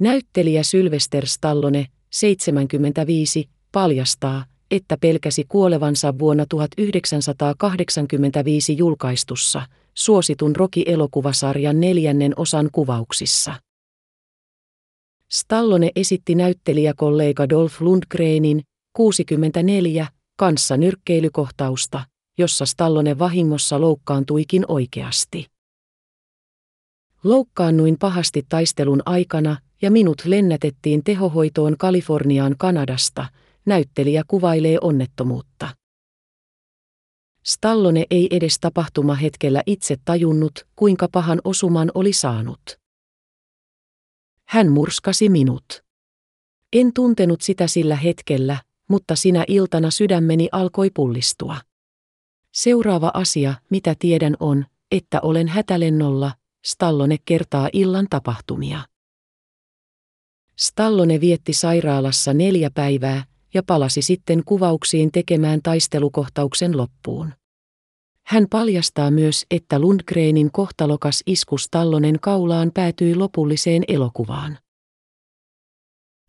Näyttelijä Sylvester Stallone, 75, paljastaa, että pelkäsi kuolevansa vuonna 1985 julkaistussa, suositun Rocky-elokuvasarjan neljännen osan kuvauksissa. Stallone esitti näyttelijäkollega Dolph Lundgrenin, 64, kanssa nyrkkeilykohtausta, jossa Stallone vahingossa loukkaantuikin oikeasti. Loukkaannuin pahasti taistelun aikana ja minut lennätettiin tehohoitoon Kaliforniaan Kanadasta, näyttelijä kuvailee onnettomuutta. Stallone ei edes tapahtumahetkellä itse tajunnut, kuinka pahan osuman oli saanut. Hän murskasi minut. En tuntenut sitä sillä hetkellä, mutta sinä iltana sydämeni alkoi pullistua. Seuraava asia, mitä tiedän on, että olen hätälennolla, Stallone kertaa illan tapahtumia. Stallone vietti sairaalassa neljä päivää ja palasi sitten kuvauksiin tekemään taistelukohtauksen loppuun. Hän paljastaa myös, että Lundgrenin kohtalokas isku Stallonen kaulaan päätyi lopulliseen elokuvaan.